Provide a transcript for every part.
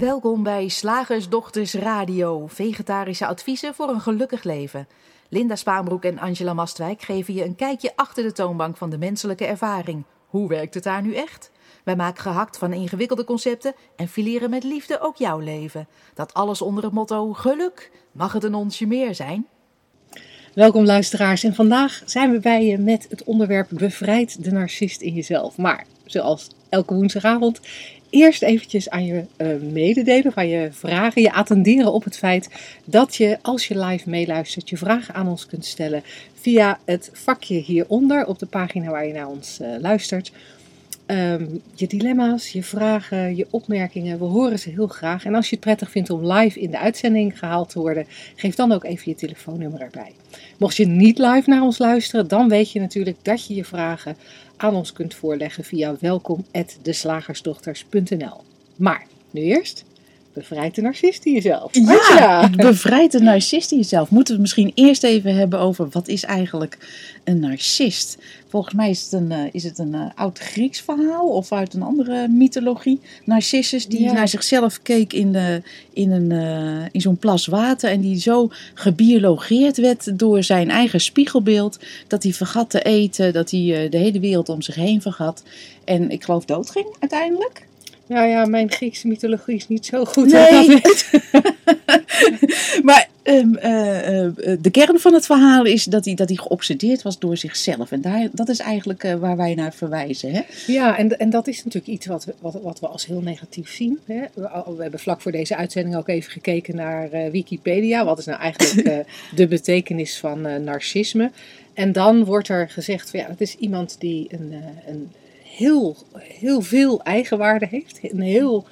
Welkom bij Slagersdochters Radio, vegetarische adviezen voor een gelukkig leven. Linda Spaanbroek en Angela Mastwijk geven je een kijkje achter de toonbank van de menselijke ervaring. Hoe werkt het daar nu echt? Wij maken gehakt van ingewikkelde concepten en fileren met liefde ook jouw leven. Dat alles onder het motto geluk. Mag het een onsje meer zijn? Welkom luisteraars en vandaag zijn we bij je met het onderwerp bevrijd de narcist in jezelf. Maar zoals elke woensdagavond eerst eventjes aan je uh, mededelen, van je vragen, je attenderen op het feit dat je als je live meeluistert je vragen aan ons kunt stellen via het vakje hieronder op de pagina waar je naar ons uh, luistert. Um, je dilemma's, je vragen, je opmerkingen, we horen ze heel graag. En als je het prettig vindt om live in de uitzending gehaald te worden, geef dan ook even je telefoonnummer erbij. Mocht je niet live naar ons luisteren, dan weet je natuurlijk dat je je vragen aan ons kunt voorleggen via welkom@deslagersdochters.nl. Maar nu eerst bevrijd de narcist in jezelf. Ja, bevrijd de narcist in jezelf. Moeten we misschien eerst even hebben over wat is eigenlijk een narcist? Volgens mij is het een, uh, is het een uh, oud Grieks verhaal of uit een andere mythologie. Narcissus die ja. naar zichzelf keek in, de, in, een, uh, in zo'n plas water en die zo gebiologeerd werd door zijn eigen spiegelbeeld dat hij vergat te eten, dat hij de hele wereld om zich heen vergat. En ik geloof doodging uiteindelijk. Nou ja, mijn Griekse mythologie is niet zo goed. Nee. maar um, uh, uh, de kern van het verhaal is dat hij, dat hij geobsedeerd was door zichzelf. En daar, dat is eigenlijk uh, waar wij naar verwijzen. Hè? Ja, en, en dat is natuurlijk iets wat, wat, wat we als heel negatief zien. Hè? We, we, hebben vlak voor deze uitzending ook even gekeken naar Wikipedia. Wat is nou eigenlijk de betekenis van narcisme? En dan wordt er gezegd, van, ja, het is iemand die een, een heel, heel veel eigenwaarde heeft. Heel,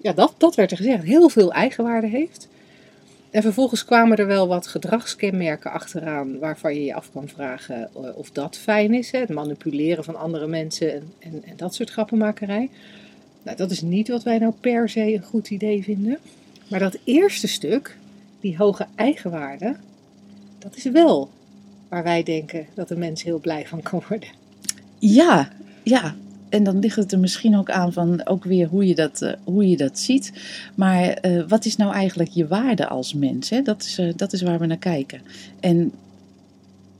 ja, dat, dat werd er gezegd, heel veel eigenwaarde heeft. En vervolgens kwamen er wel wat gedragskenmerken achteraan waarvan je je af kan vragen of dat fijn is. Hè? Het manipuleren van andere mensen en, en, en dat soort grappenmakerij. Nou, dat is niet wat wij nou per se een goed idee vinden. Maar dat eerste stuk, die hoge eigenwaarde, dat is wel waar wij denken dat een mens heel blij van kan worden. Ja, ja, en dan ligt het er misschien ook aan van ook weer hoe je dat, uh, hoe je dat ziet. Maar uh, wat is nou eigenlijk je waarde als mens? Hè? Dat, is, uh, dat is waar we naar kijken. En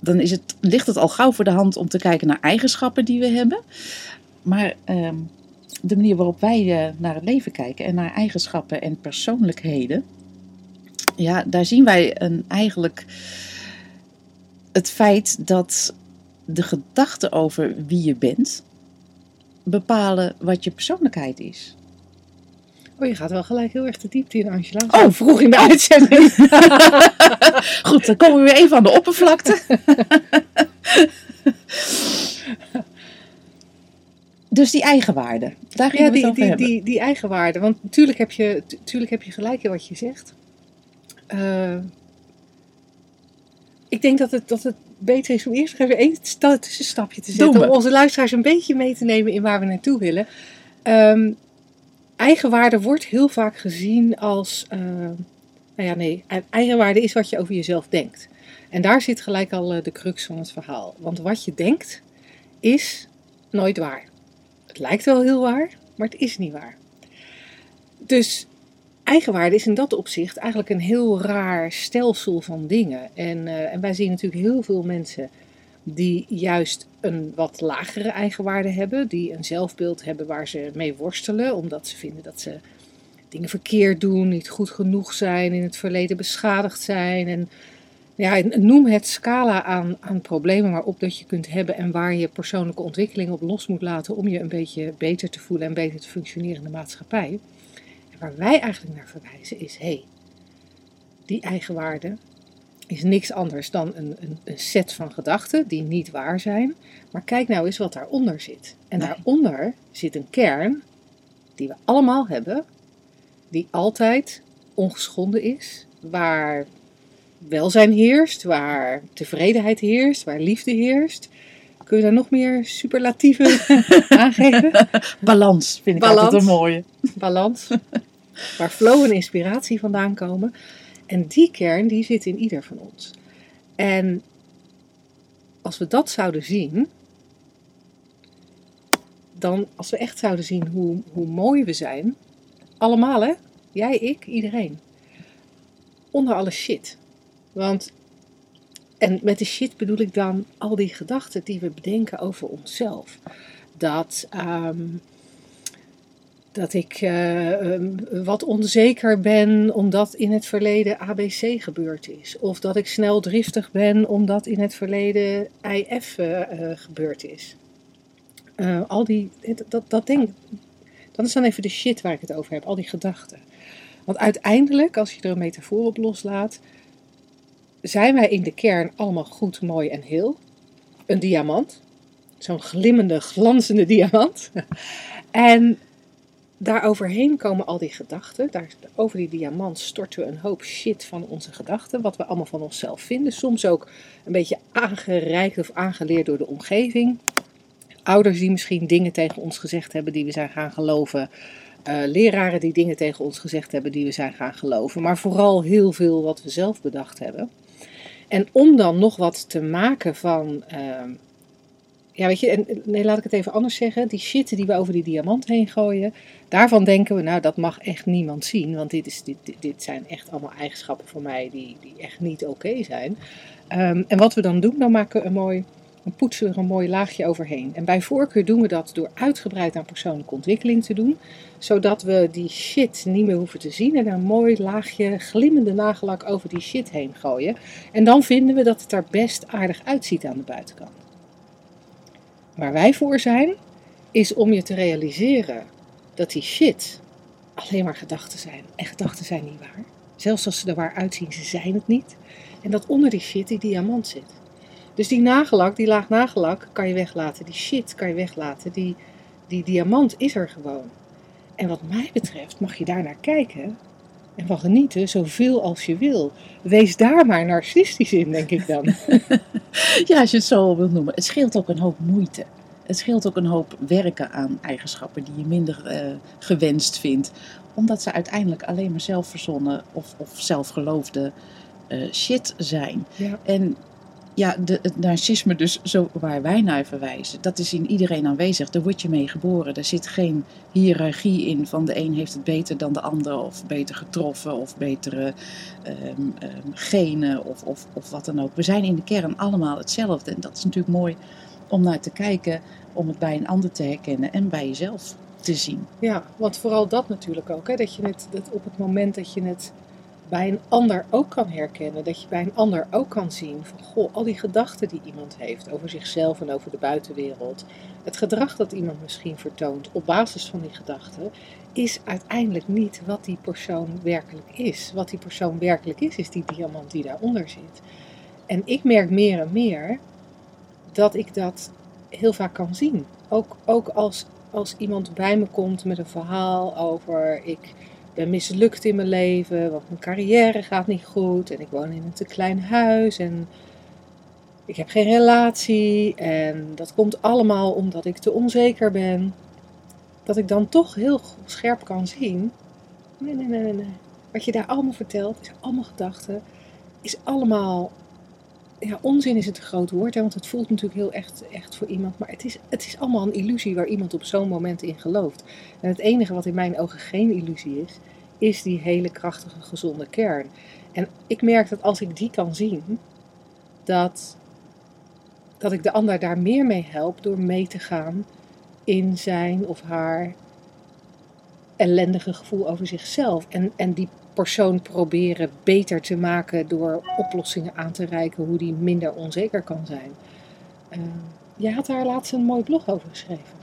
dan is het, ligt het al gauw voor de hand om te kijken naar eigenschappen die we hebben. Maar ehm, de manier waarop wij naar het leven kijken en naar eigenschappen en persoonlijkheden. Ja, daar zien wij een, eigenlijk het feit dat de gedachte over wie je bent bepalen wat je persoonlijkheid is. Oh, je gaat wel gelijk heel erg de diepte in, Angela. Oh, vroeg in de uitzending. Goed, dan komen we weer even aan de oppervlakte. dus die eigenwaarde, daar ja, die, die. Die, die eigenwaarde, want natuurlijk heb je, natuurlijk heb je gelijk in wat je zegt. Uh, ik denk dat het, dat het beter is om eerst nog even één tussenstapje te zetten. Om onze luisteraars een beetje mee te nemen in waar we naartoe willen. Um, eigenwaarde wordt heel vaak gezien als. Uh, nou ja, nee. Eigenwaarde is wat je over jezelf denkt. En daar zit gelijk al uh, de crux van het verhaal. Want wat je denkt is nooit waar. Het lijkt wel heel waar, maar het is niet waar. Dus eigenwaarde is in dat opzicht eigenlijk een heel raar stelsel van dingen. En, uh, en wij zien natuurlijk heel veel mensen die juist een wat lagere eigenwaarde hebben, die een zelfbeeld hebben waar ze mee worstelen, omdat ze vinden dat ze dingen verkeerd doen, niet goed genoeg zijn, in het verleden beschadigd zijn. En ja, noem het scala aan, aan problemen waarop dat je kunt hebben en waar je persoonlijke ontwikkeling op los moet laten om je een beetje beter te voelen en beter te functioneren in de maatschappij. Waar wij eigenlijk naar verwijzen is, hé, hey, die eigenwaarde is niks anders dan een, een, een, set van gedachten die niet waar zijn. Maar kijk nou eens wat daaronder zit. En nee. daaronder zit een kern die we allemaal hebben, die altijd ongeschonden is, waar welzijn heerst, waar tevredenheid heerst, waar liefde heerst. Kun je daar nog meer superlatieven aangeven? Balans vind ik Balans. altijd een mooie. Balans. Waar flow en inspiratie vandaan komen. En die kern die zit in ieder van ons. En als we dat zouden zien, dan als we echt zouden zien hoe, hoe mooi we zijn, allemaal hè, Jij, ik, iedereen. Onder alle shit. Want, en met de shit bedoel ik dan al die gedachten die we bedenken over onszelf. Dat, ehm, dat ik eh, ehm, wat onzeker ben omdat in het verleden ABC gebeurd is. Of dat ik snel driftig ben omdat in het verleden IF uh, uh, gebeurd is. Uh, al die, dat, dat denk dat is dan even de shit waar ik het over heb, al die gedachten. Want uiteindelijk, als je er een metafoor op loslaat, zijn wij in de kern allemaal goed, mooi en heel. Een diamant, zo'n glimmende, glanzende diamant. en daaroverheen komen al die gedachten. Daar, over die diamant storten we een hoop shit van onze gedachten, wat we allemaal van onszelf vinden. Soms ook een beetje aangereikt of aangeleerd door de omgeving ouders die misschien dingen tegen ons gezegd hebben die we zijn gaan geloven. Uh, leraren die dingen tegen ons gezegd hebben die we zijn gaan geloven. Maar vooral heel veel wat we zelf bedacht hebben. En om dan nog wat te maken van. Uh, ja, weet je, en, nee, laat ik het even anders zeggen. Die shit die we over die diamant heen gooien. Daarvan denken we, nou, dat mag echt niemand zien. Want dit, is, dit, dit zijn echt allemaal eigenschappen van mij die, die echt niet oké zijn. Um, en wat we dan doen, dan maken we een mooi dan poetsen we er een mooi laagje overheen. En bij voorkeur doen we dat door uitgebreid aan persoonlijke ontwikkeling te doen, zodat we die shit niet meer hoeven te zien en een mooi laagje glimmende nagellak over die shit heen gooien. En dan vinden we dat het er best aardig uitziet aan de buitenkant. Waar wij voor zijn, is om je te realiseren dat die shit alleen maar gedachten zijn. En gedachten zijn niet waar. Zelfs als ze er waar uitzien, ze zijn het niet. En dat onder die shit die diamant zit. Dus die nagellak, die laag nagellak, kan je weglaten. Die shit kan je weglaten. Die, die diamant is er gewoon. En wat mij betreft mag je daar naar kijken en van genieten zoveel als je wil. Wees daar maar narcistisch in, denk ik dan. ja, als je het zo wilt noemen. Het scheelt ook een hoop moeite. Het scheelt ook een hoop werken aan eigenschappen die je minder uh, gewenst vindt. Omdat ze uiteindelijk alleen maar zelfverzonnen of, of zelfgeloofde uh, shit zijn. Ja. En ja, de, het narcisme dus zo waar wij naar verwijzen, dat is in iedereen aanwezig. Daar word je mee geboren. Er zit geen hiërarchie in van de een heeft het beter dan de ander of beter getroffen of betere um, um, genen of, of, of wat dan ook. We zijn in de kern allemaal hetzelfde en dat is natuurlijk mooi om naar te kijken, om het bij een ander te herkennen en bij jezelf te zien. Ja, want vooral dat natuurlijk ook. Hè, dat je het dat op het moment dat je het bij een ander ook kan herkennen. Dat je bij een ander ook kan zien van goh, al die gedachten die iemand heeft over zichzelf en over de buitenwereld. Het gedrag dat iemand misschien vertoont op basis van die gedachten is uiteindelijk niet wat die persoon werkelijk is. Wat die persoon werkelijk is, is die diamant die daaronder zit. En ik merk meer en meer dat ik dat heel vaak kan zien. Ook, ook als, als iemand bij me komt met een verhaal over ik ben mislukt in mijn leven, want mijn carrière gaat niet goed en ik woon in een te klein huis en ik heb geen relatie en dat komt allemaal omdat ik te onzeker ben. Dat ik dan toch heel scherp kan zien, nee, nee, nee, nee. Wat je daar allemaal vertelt, is allemaal gedachten, is allemaal ja, onzin is het een groot woord, hè, want het voelt natuurlijk heel echt, echt voor iemand. Maar het is, het is allemaal een illusie waar iemand op zo'n moment in gelooft. En het enige wat in mijn ogen geen illusie is, is die hele krachtige, gezonde kern. En ik merk dat als ik die kan zien, dat, dat ik de ander daar meer mee help door mee te gaan in zijn of haar ellendige gevoel over zichzelf. En, en die persoon proberen beter te maken door oplossingen aan te reiken hoe die minder onzeker kan zijn. Uh, jij had daar laatst een mooi blog over geschreven.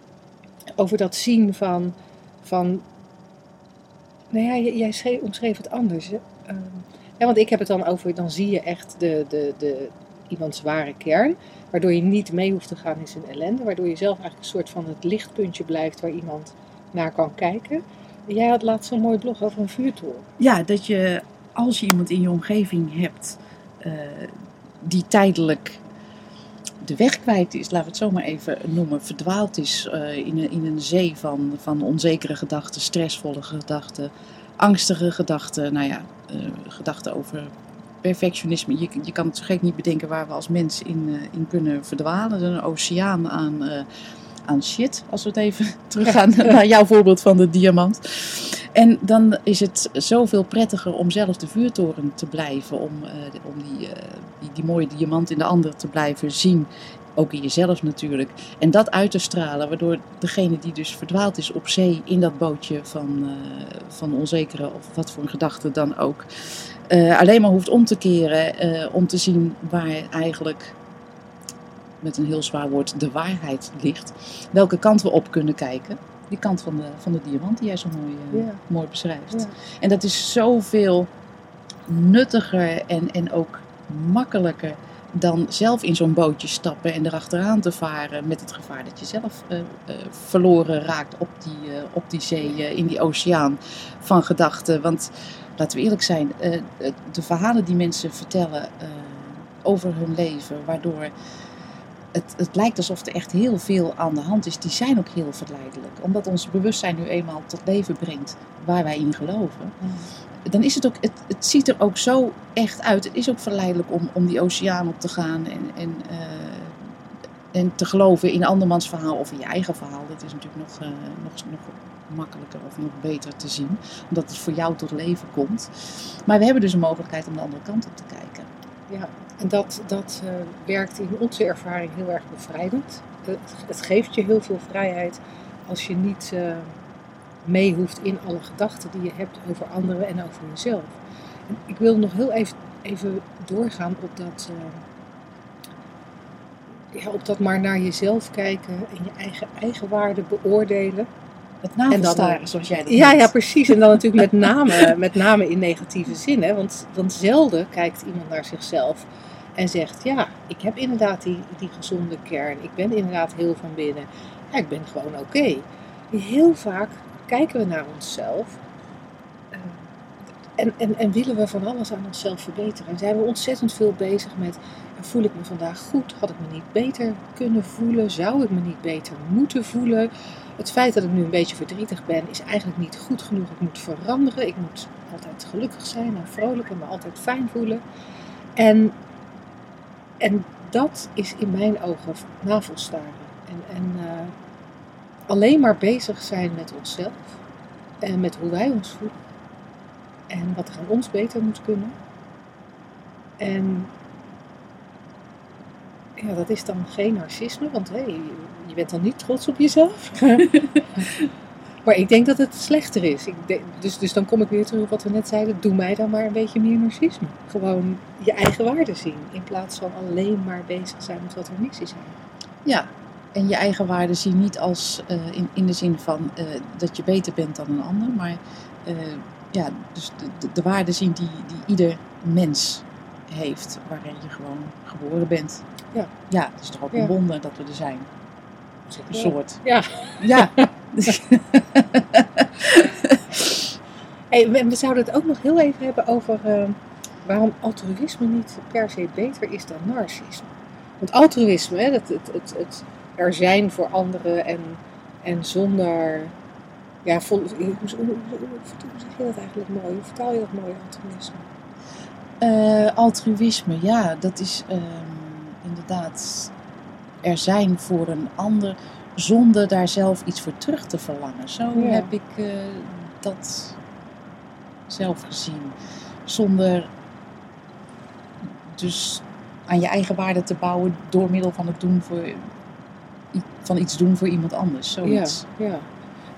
Over dat zien van, van nou ja, jij schreef, omschreef het anders. Uh, ja, want ik heb het dan over, dan zie je echt de, de, de, iemands ware kern. Waardoor je niet mee hoeft te gaan in zijn ellende. Waardoor je zelf eigenlijk een soort van het lichtpuntje blijft waar iemand naar kan kijken. Jij had laatst zo'n mooi blog over een vuurtoren. Ja, dat je als je iemand in je omgeving hebt uh, die tijdelijk de weg kwijt is, laten we het zo maar even noemen, verdwaald is uh, in, een, in een zee van, van onzekere gedachten, stressvolle gedachten, angstige gedachten, nou ja, uh, gedachten over perfectionisme. Je, je kan het gek niet bedenken waar we als mens in, uh, in kunnen verdwalen. Een oceaan aan aan shit, als we het even teruggaan naar jouw voorbeeld van de diamant. En dan is het zoveel prettiger om zelf de vuurtoren te blijven. Om, uh, om die, uh, die, die, mooie diamant in de ander te blijven zien. Ook in jezelf natuurlijk. En dat uit te stralen. Waardoor degene die dus verdwaald is op zee in dat bootje van, uh, van onzekere of wat voor een gedachte dan ook. alleen maar hoeft om te keren om te zien waar eigenlijk met een heel zwaar woord de waarheid ligt. Welke kant we op kunnen kijken die kant van de, van de diamant die jij zo mooi, uh, mooi beschrijft. Ja. En dat is zoveel nuttiger en, en ook makkelijker dan zelf in zo'n bootje stappen en erachteraan te varen met het gevaar dat je zelf uh, uh, verloren raakt op die, op die zee, in die oceaan van gedachten. Want laten we eerlijk zijn, de verhalen die mensen vertellen over hun leven, waardoor het, het lijkt alsof er echt heel veel aan de hand is. Die zijn ook heel verleidelijk. Omdat ons bewustzijn nu eenmaal tot leven brengt waar wij in geloven. Dan is het ook, het, het ziet er ook zo echt uit. Het is ook verleidelijk om, om die oceaan op te gaan en, en, uh, en te geloven in andermans verhaal of in je eigen verhaal. Dat is natuurlijk nog, uh, nog, nog makkelijker of nog beter te zien. Omdat het voor jou tot leven komt. Maar we hebben dus een mogelijkheid om de andere kant op te kijken. Ja, en dat, dat uh, werkt in onze ervaring heel erg bevrijdend. Het, het, geeft je heel veel vrijheid als je niet uh, mee hoeft in alle gedachten die je hebt over anderen en over jezelf. En ik wil nog heel even, even doorgaan op dat, uh, ja, op dat maar naar jezelf kijken en je eigen eigenwaarde beoordelen. Het navelstaren, zoals jij dat Ja, ja, precies. En dan natuurlijk met name, met name in negatieve zin. Hè? Want, want zelden kijkt iemand naar zichzelf en zegt, ja, ik heb inderdaad die, die gezonde kern. Ik ben inderdaad heel van binnen. Ja, ik ben gewoon oké. Heel vaak kijken we naar onszelf. Uh, en, en, en willen we van alles aan onszelf verbeteren. En zijn we ontzettend veel bezig met, voel ik me vandaag goed? Had ik me niet beter kunnen voelen? Zou ik me niet beter moeten voelen? Het feit dat ik nu een beetje verdrietig ben, is eigenlijk niet goed genoeg. Ik moet veranderen. Ik moet altijd gelukkig zijn en vrolijk en me altijd fijn voelen. En en dat is in mijn ogen navelstaren. En, en uh, alleen maar bezig zijn met onszelf. En met hoe wij ons voelen. En wat er aan ons beter moet kunnen. En ja, dat is dan geen narcisme, want hey, je bent dan niet trots op jezelf. Maar ik denk dat het slechter is. Ik denk, dus, dus dan kom ik weer terug op wat we net zeiden. Doe mij dan maar een beetje meer narcisme. Gewoon je eigen waarde zien. In plaats van alleen maar bezig zijn met wat er missie zijn. Ja, en je eigen waarde zien niet als uh, in, in de zin van uh, dat je beter bent dan een ander. Maar uh, ja, dus de, de, de, waarde zien die, die ieder mens heeft. Waarin je gewoon geboren bent. Ja. Ja, het is toch ook ja. een wonder dat we er zijn. Een soort. Ja. Ja. hey, we, zouden het ook nog heel even hebben over uh, waarom altruïsme niet per se beter is dan narcisme. Want altruïsme, hè, het, het, het, het er zijn voor anderen en, en zonder. Ja, hoe, hoe, zeg je dat eigenlijk mooi? Hoe vertaal je dat mooi, altruïsme? Uh, altruïsme, ja, dat is um, inderdaad er zijn voor een ander zonder daar zelf iets voor terug te verlangen. Zo ja. heb ik uh, dat zelf gezien. Zonder dus aan je eigen waarde te bouwen door middel van het doen voor van iets doen voor iemand anders. Zoiets. Ja, ja.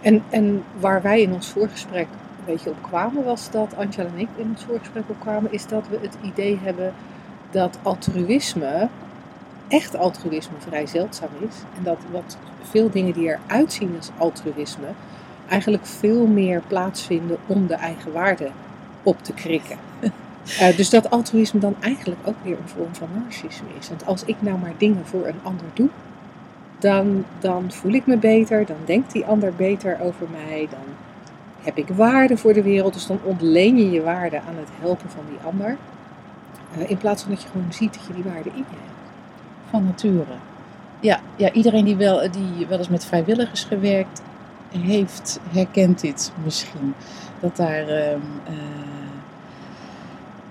En, en waar wij in ons voorgesprek een beetje op kwamen, was dat Angela en ik in ons voorgesprek op kwamen, is dat we het idee hebben dat altruïsme echt altruïsme vrij zeldzaam is. En dat wat veel dingen die eruit zien als altruïsme, eigenlijk veel meer plaatsvinden om de eigen waarde op te krikken. Uh, dus dat altruïsme dan eigenlijk ook weer een vorm van narcisme is. Want als ik nou maar dingen voor een ander doe, dan, dan voel ik me beter, dan denkt die ander beter over mij, dan heb ik waarde voor de wereld. Dus dan ontleen je je waarde aan het helpen van die ander. Uh, in plaats van dat je gewoon ziet dat je die waarde in je hebt van nature. Ja, ja iedereen die wel, die wel eens met vrijwilligers gewerkt heeft, herkent dit misschien. Dat daar, um, uh,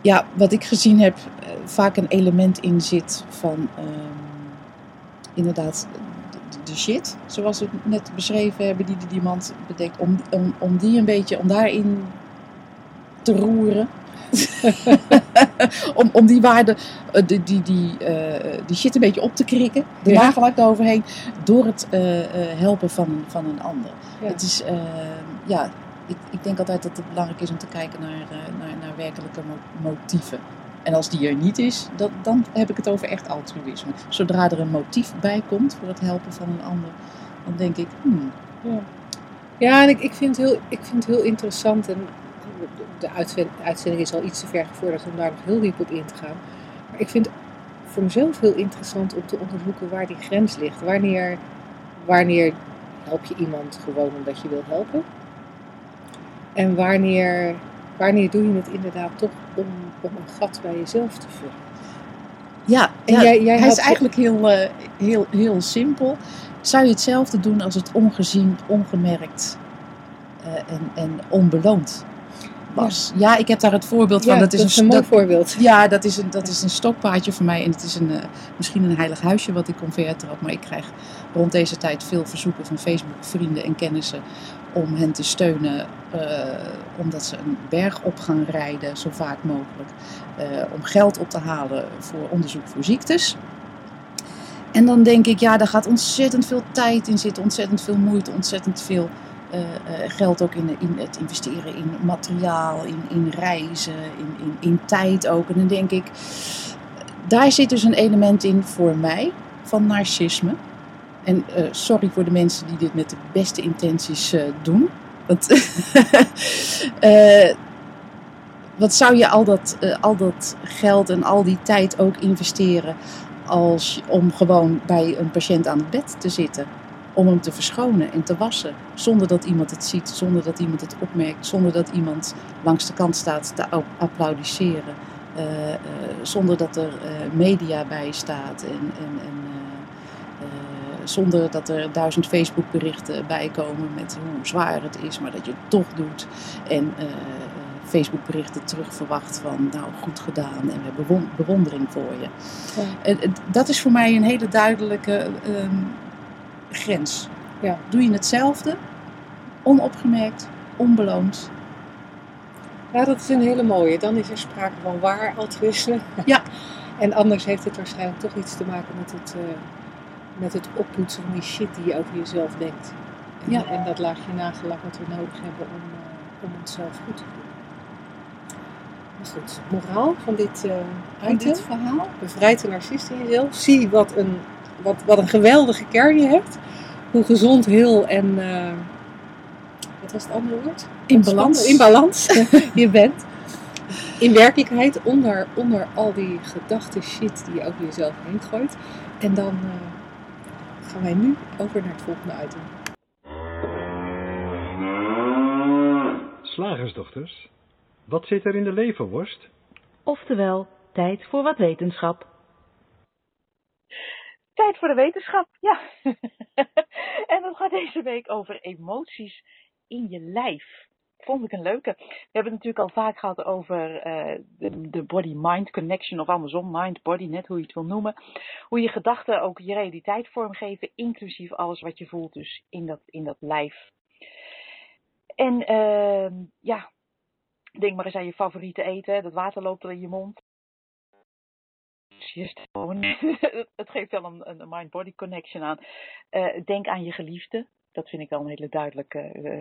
ja, wat ik gezien heb, uh, vaak een element in zit van um, inderdaad de shit, zoals we het net beschreven hebben, die, die iemand bedenkt, om, om, om die een beetje, om daarin te roeren. om, om die waarde, uh, die, die, die, uh, die shit een beetje op te krikken, de ja. nagelak eroverheen, door het uh, helpen van, van een ander. Ja. Het is, ja, ik, ik denk altijd dat het belangrijk is om te kijken naar, naar, naar werkelijke motieven. En als die er niet is, dat, dan heb ik het over echt altruïsme. Zodra er een motief bij komt voor het helpen van een ander, dan denk ik, hmm. Ja, ja en ik, ik, vind het heel, ik vind het heel interessant. En de uitzending is al iets te ver gevorderd om daar nog heel diep op in te gaan. Maar ik vind voor mezelf heel interessant om te onderzoeken waar die grens ligt. Wanneer, wanneer help je iemand gewoon omdat je wil helpen? En wanneer wanneer doe je het inderdaad toch om, om een gat bij jezelf te vullen? Ja, en jij, jij hij is eigenlijk heel, uh, heel, heel simpel. Zou je hetzelfde doen als het ongezien, ongemerkt uh, en, en onbeloond was? Ja. ja. ik heb daar het voorbeeld van. Ja, dat is, dat is een, mooi dat, voorbeeld. Ja, dat is een, dat is een stokpaardje voor mij. En het is een, uh, misschien een heilig huisje wat ik converter trap. Maar ik krijg rond deze tijd veel verzoeken van Facebook vrienden en kennissen om hen te steunen uh, omdat ze een berg op gaan rijden, zo vaak mogelijk. Uh, om geld op te halen voor onderzoek voor ziektes. En dan denk ik, ja, daar gaat ontzettend veel tijd in zitten, ontzettend veel moeite, ontzettend veel geld ook in, in het investeren in materiaal, in, in reizen, in, in, in tijd ook. En dan denk ik, daar zit dus een element in voor mij van narcisme. En uh, sorry voor de mensen die dit met de beste intenties doen. Want, wat zou je al dat, al dat geld en al die tijd ook investeren als, om gewoon bij een patiënt aan het bed te zitten? Om hem te verschonen en te wassen. Zonder dat iemand het ziet, zonder dat iemand het opmerkt, zonder dat iemand langs de kant staat te applaudisseren. zonder dat er media bij staat en, en, en zonder dat er duizend Facebook berichten bij komen met hoe zwaar het is, maar dat je het toch doet. En uh, Facebook berichten terug verwacht van nou goed gedaan en we hebben bewondering voor je. Ja. Dat is voor mij een hele duidelijke um, grens. Ja. Doe je hetzelfde, onopgemerkt, onbeloond. Ja, dat is een hele mooie. Dan is er sprake van waar altruïsme. Ja. en anders heeft het waarschijnlijk toch iets te maken met het... Uh, met het oppoetsen van die shit die je over jezelf denkt. En, ja. en dat laagje nagelak wat we nodig hebben om, uh, om onszelf goed te voelen. Maar goed, moraal van dit, uh, van dit verhaal? Bevrijd de narcist in jezelf. Zie wat een, wat, wat een geweldige kern je hebt. Hoe gezond, heel en... Uh, wat was het andere woord? In balans. In balans je bent. In werkelijkheid, onder, onder al die gedachten shit die je over jezelf heen gooit. En dan gaan wij nu over naar het volgende item. Slagersdochters, wat zit er in de leverworst? Oftewel, tijd voor wat wetenschap. Tijd voor de wetenschap, ja. en dat gaat deze week over emoties in je lijf vond ik een leuke. We hebben het natuurlijk al vaak gehad over uh, de, body-mind connection, of andersom, mind-body, net hoe je het wil noemen. Hoe je gedachten ook je realiteit vormgeven, inclusief alles wat je voelt, dus in dat, in dat lijf. En uh, ja, denk maar eens aan je favoriete eten, dat water loopt er in je mond. het geeft wel een, een mind-body connection aan. Uh, denk aan je geliefde. Dat vind ik wel een hele duidelijke uh,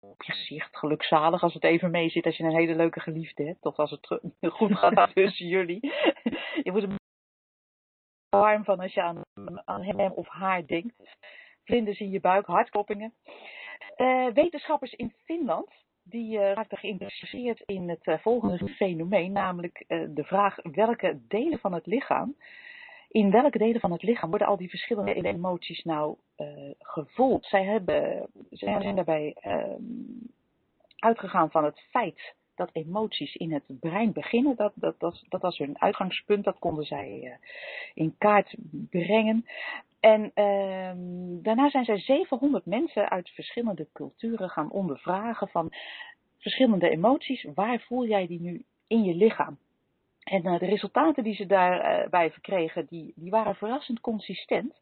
op je gezicht gelukzalig als het even mee zit als je een hele leuke geliefde hebt. Of als het goed gaat tussen jullie. Je wordt er warm van als je aan, aan hem of haar denkt. Vlinders in je buik, hartkloppingen. Uh, wetenschappers in Finland die uh, raakten geïnteresseerd in het uh, volgende fenomeen, namelijk de vraag welke delen van het lichaam in welke delen van het lichaam worden al die verschillende emoties nou gevoeld? Zij, hebben, zij zijn daarbij uh, uitgegaan van het feit dat emoties in het brein beginnen. Dat, dat, dat, dat was hun uitgangspunt, dat konden zij uh, in kaart brengen. En ehm, daarna zijn zij 700 mensen uit verschillende culturen gaan ondervragen van verschillende emoties. Waar voel jij die nu in je lichaam? En de resultaten die ze daarbij verkregen, die, die waren verrassend consistent.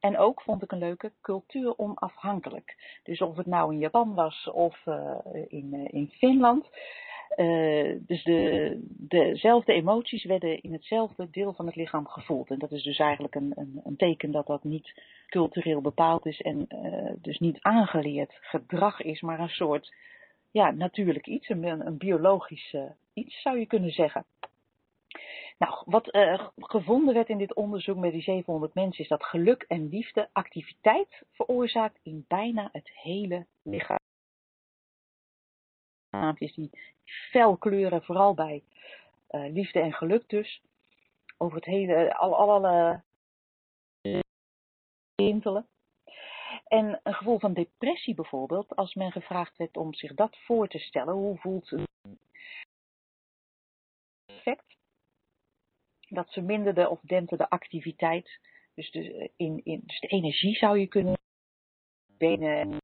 En ook vond ik een leuke cultuur onafhankelijk. Dus of het nou in Japan was of in, in Finland. Uh, dus de, dezelfde emoties werden in hetzelfde deel van het lichaam gevoeld. En dat is dus eigenlijk een, een, een teken dat dat niet cultureel bepaald is en uh, dus niet aangeleerd gedrag is, maar een soort ja, natuurlijk iets, een, een biologisch uh, iets zou je kunnen zeggen. Nou, wat gevonden werd in dit onderzoek met die 700 mensen is dat geluk en liefde activiteit veroorzaakt in bijna het hele lichaam naampjes die fel kleuren, vooral bij uh, liefde en geluk dus. Over het hele, al, al alle intelen. En een gevoel van depressie bijvoorbeeld, als men gevraagd werd om zich dat voor te stellen, hoe voelt het effect? Dat verminderde of dempte de activiteit, dus de, in, in, dus de energie zou je kunnen benen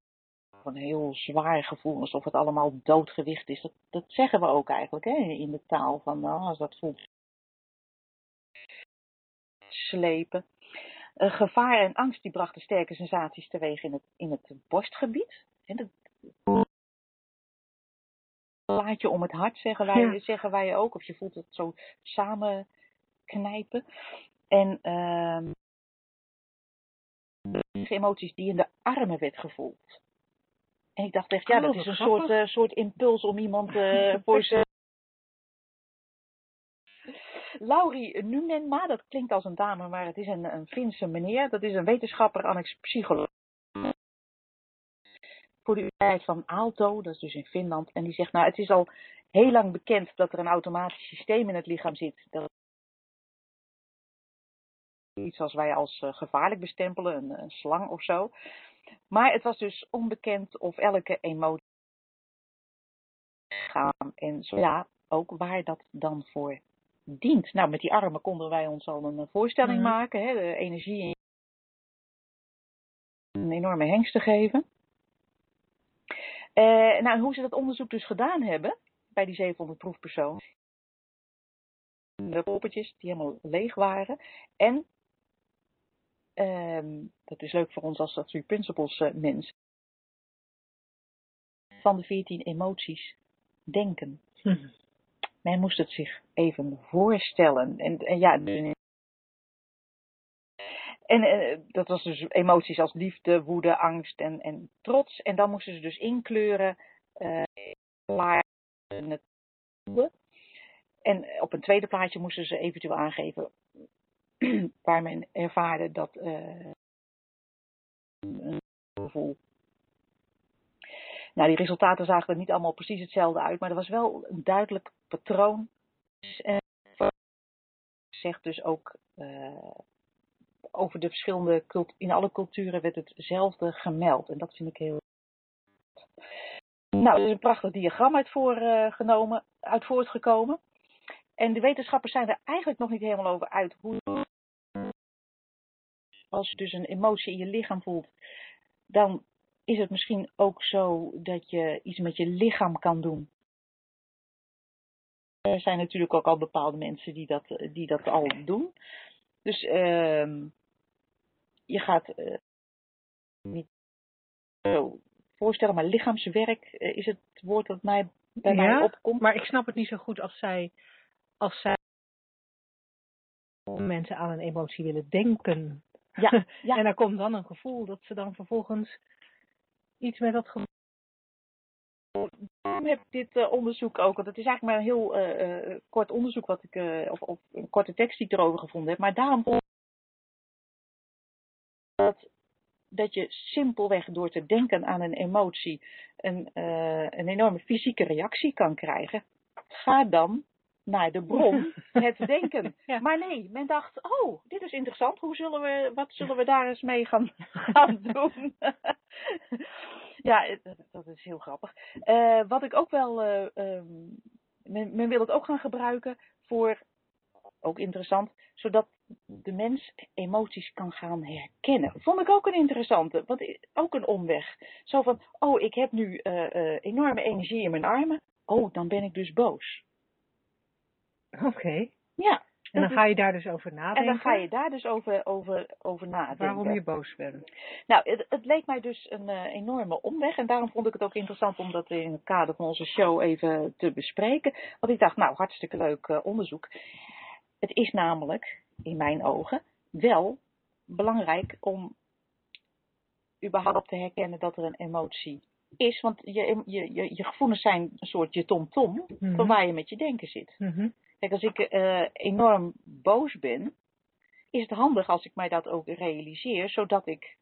een heel zwaar gevoel, alsof het allemaal doodgewicht is. Dat, dat zeggen we ook eigenlijk hè, in de taal, van nou, als dat voelt slepen. Uh, gevaar en angst die brachten sterke sensaties teweeg in het, in het borstgebied. En dat plaatje om het hart zeggen wij, ja. zeggen wij ook, of je voelt het zo samen knijpen. En uh, emoties die in de armen werd gevoeld. En ik dacht echt, ja, dat is een soort, uh, soort impuls om iemand uh, voor zijn. Lauri Numenma, dat klinkt als een dame, maar het is een, een Finse meneer. Dat is een wetenschapper, annex psycholoog. Voor de Universiteit van Aalto, dat is dus in Finland. En die zegt, nou, het is al heel lang bekend dat er een automatisch systeem in het lichaam zit. Dat iets als wij als uh, gevaarlijk bestempelen, een, een slang of zo. Maar het was dus onbekend of elke emotie gaan en zo ja, ook waar dat dan voor dient. Nou, met die armen konden wij ons al een voorstelling mm. maken, hè, de energie in een enorme hengst te geven. Uh, nou, hoe ze dat onderzoek dus gedaan hebben bij die 700 proefpersonen. De poppetjes die helemaal leeg waren. En Um, dat is leuk voor ons als dat Three Principles uh, mensen. Van de 14 emoties denken. Hm. Men moest het zich even voorstellen. En, en ja, en uh, dat was dus emoties als liefde, woede, angst en, en trots. En dan moesten ze dus inkleuren. Uh, het en op een tweede plaatje moesten ze eventueel aangeven waar men ervaarde dat uh, een gevoel. Nou, die resultaten zagen er niet allemaal precies hetzelfde uit, maar er was wel een duidelijk patroon. Zegt dus ook uh, over de verschillende in alle culturen werd hetzelfde gemeld. En dat vind ik heel. Nou, er is een prachtig diagram uit, voorgenomen, uit voortgekomen. En de wetenschappers zijn er eigenlijk nog niet helemaal over uit hoe als je dus een emotie in je lichaam voelt, dan is het misschien ook zo dat je iets met je lichaam kan doen. Er zijn natuurlijk ook al bepaalde mensen die dat, die dat al doen. Dus uh, je gaat uh, niet zo voorstellen, maar lichaamswerk uh, is het woord dat mij, bij ja, mij opkomt. Maar ik snap het niet zo goed als zij, als zij mensen aan een emotie willen denken. Ja, ja. en er komt dan een gevoel dat ze dan vervolgens iets met dat gevoel. Daarom heb ik dit uh, onderzoek ook, want het is eigenlijk maar een heel uh, uh, kort onderzoek wat ik, of, of, een korte tekst die ik erover gevonden heb, maar daarom dat, dat je simpelweg door te denken aan een emotie een, een enorme fysieke reactie kan krijgen. Ga dan naar de bron het denken. Maar nee, men dacht, oh, dit is interessant. Hoe zullen we, wat zullen we daar eens mee gaan, gaan doen? ja, dat is heel grappig. Uh, wat ik ook wel, uh, um, men, men, wil het ook gaan gebruiken voor, ook interessant, zodat de mens emoties kan gaan herkennen. Vond ik ook een interessante, want ook een omweg. Zo van, oh, ik heb nu uh, enorme energie in mijn armen. Oh, dan ben ik dus boos. Oké. Ja. En dan ga je daar dus over nadenken. En dan ga je daar dus over, over, over nadenken. Waarom je boos bent. Nou, het, het leek mij dus een uh, enorme omweg. En daarom vond ik het ook interessant om dat in het kader van onze show even te bespreken. Want ik dacht, nou, hartstikke leuk uh, onderzoek. Het is namelijk, in mijn ogen, wel belangrijk om überhaupt te herkennen dat er een emotie is. Want je, je, je, je gevoelens zijn een soort je tom-tom mm -hmm. van waar je met je denken zit. Mm -hmm. Kijk, als ik uh, enorm boos ben, is het handig als ik mij dat ook realiseer, zodat ik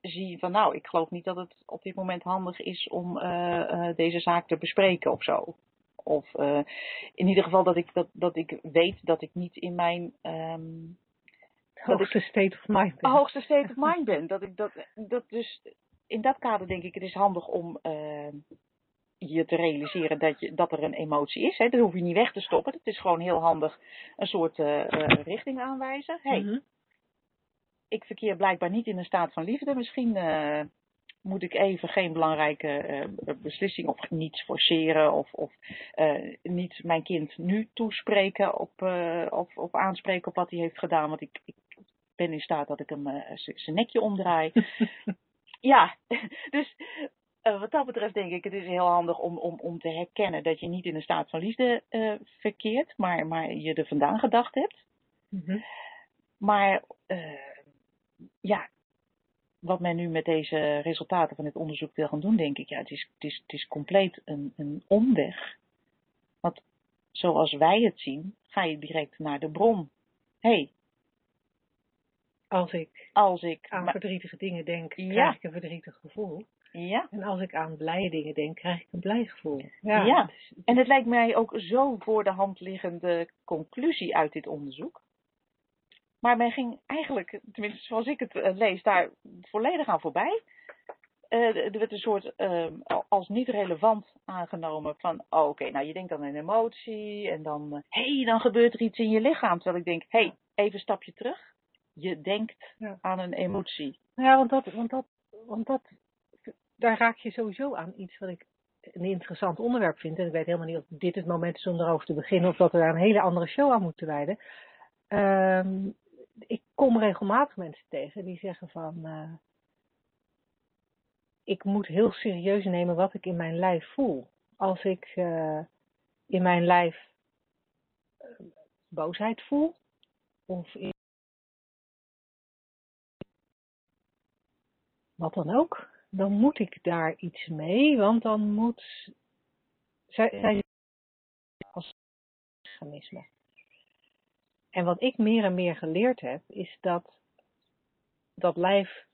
zie van nou, ik geloof niet dat het op dit moment handig is om uh, uh, deze zaak te bespreken of zo. Of in ieder geval dat ik, dat, dat ik weet dat ik niet in mijn um, hoogste state of mind ben. Hoogste state of mind ben. Dat ik dat, dat dus in dat kader denk ik, het is handig om uh, je te realiseren dat, je, dat er een emotie is. Hè. Dat hoef je niet weg te stoppen. Het is gewoon heel handig een soort uh, uh, richting aanwijzen. Hey, Mhm. ik verkeer blijkbaar niet in een staat van liefde. Misschien uh, moet ik even geen belangrijke uh, beslissing of niets forceren of, of niet mijn kind nu toespreken op, of, of aanspreken op wat hij heeft gedaan. Want ik, ik ben in staat dat ik hem zijn nekje omdraai. ja, dus uh, wat dat betreft denk ik, het is heel handig om, om, om te herkennen dat je niet in een staat van liefde uh, verkeert, maar, maar je er vandaan gedacht hebt. Mhm. Maar uh, ja, wat men nu met deze resultaten van het onderzoek wil gaan doen, denk ik, ja, het is, het is, het is compleet een, een omweg. Want zoals wij het zien, ga je direct naar de bron. Hé, hey, Als ik als ik. aan maar- verdrietige dingen denk, Ja. krijg ik een verdrietig gevoel. Ja, En als ik aan blije dingen denk, krijg ik een blij gevoel. Ja. is- en het lijkt mij ook zo voor de hand liggende conclusie uit dit onderzoek. Maar men ging eigenlijk, tenminste zoals ik het eh, lees, daar volledig aan voorbij. Eh, er werd een soort eh, als niet relevant aangenomen van, oh, oké, nou je denkt aan een emotie en dan, hé, hey, dan gebeurt er iets in je lichaam. Terwijl ik denk, hé, hey, even een stapje terug. Je denkt Ja. aan een emotie. Ja, want dat, want dat, want dat, daar raak je sowieso aan iets wat ik een interessant onderwerp vind. En ik weet helemaal niet of dit het moment is om erover te beginnen of dat we daar een hele andere show aan moeten wijden. Ehm, ik kom regelmatig mensen tegen die zeggen van, eh, ik moet heel serieus nemen wat ik in mijn lijf voel. Als ik eh, in mijn lijf eh, boosheid voel, of in wat dan ook, dan moet ik daar iets mee, want dan moet zij, zij als mechanisme. En wat ik meer en meer geleerd heb, is dat dat lijf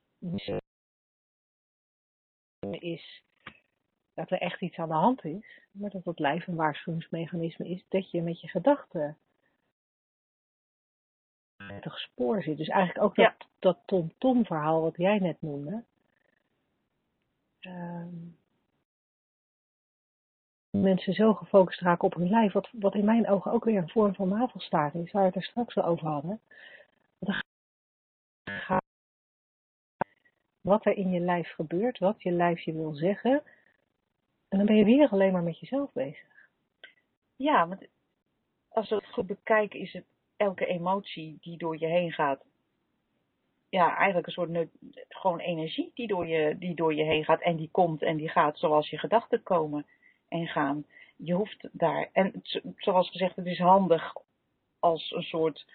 is dat er echt iets aan de hand is, maar dat dat lijf een waarschuwingsmechanisme is dat je met je gedachten een spoor zit. Dus eigenlijk ook dat, Ja. dat tom-tom verhaal wat jij net noemde. Ehm, mensen zo gefocust raken op hun lijf, wat, wat in mijn ogen ook weer een vorm van navelstaren is, waar we het er straks al over hadden. Wat er in je lijf gebeurt, wat je lijf je wil zeggen, en dan ben je weer alleen maar met jezelf bezig. Ja, want als we het goed bekijken, is het elke emotie die door je heen gaat. Ja, eigenlijk een soort gewoon energie die door, je, die door je heen gaat. En die komt en die gaat zoals je gedachten komen en gaan. Je hoeft daar. En zo- zoals gezegd, het is handig als een soort